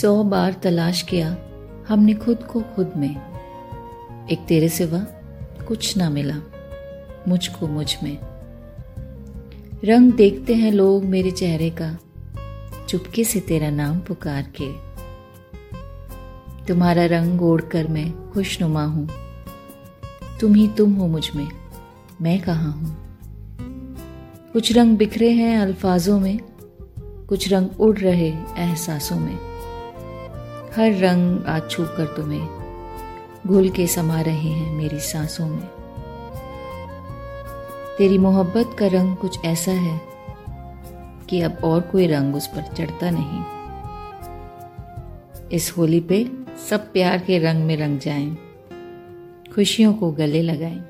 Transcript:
सौ बार तलाश किया, हमने खुद को खुद में। एक तेरे सिवा कुछ ना मिला, मुझको मुझमें। रंग देखते हैं लोग मेरे चेहरे का, चुपके से तेरा नाम पुकार के। तुम्हारा रंग ओढ़ कर मैं खुशनुमा हूँ। तुम ही तुम हो मुझमें, मैं कहा हूँ? कुछ रंग बिखरे हैं अल्फाजों में, कुछ रंग उड़ रहे एहसासों में। हर रंग आज छू कर तुम्हें घुल के समा रहे हैं मेरी सांसों में। तेरी मोहब्बत का रंग कुछ ऐसा है कि अब और कोई रंग उस पर चढ़ता नहीं। इस होली पे सब प्यार के रंग में रंग जाएँ, खुशियों को गले लगाएँ।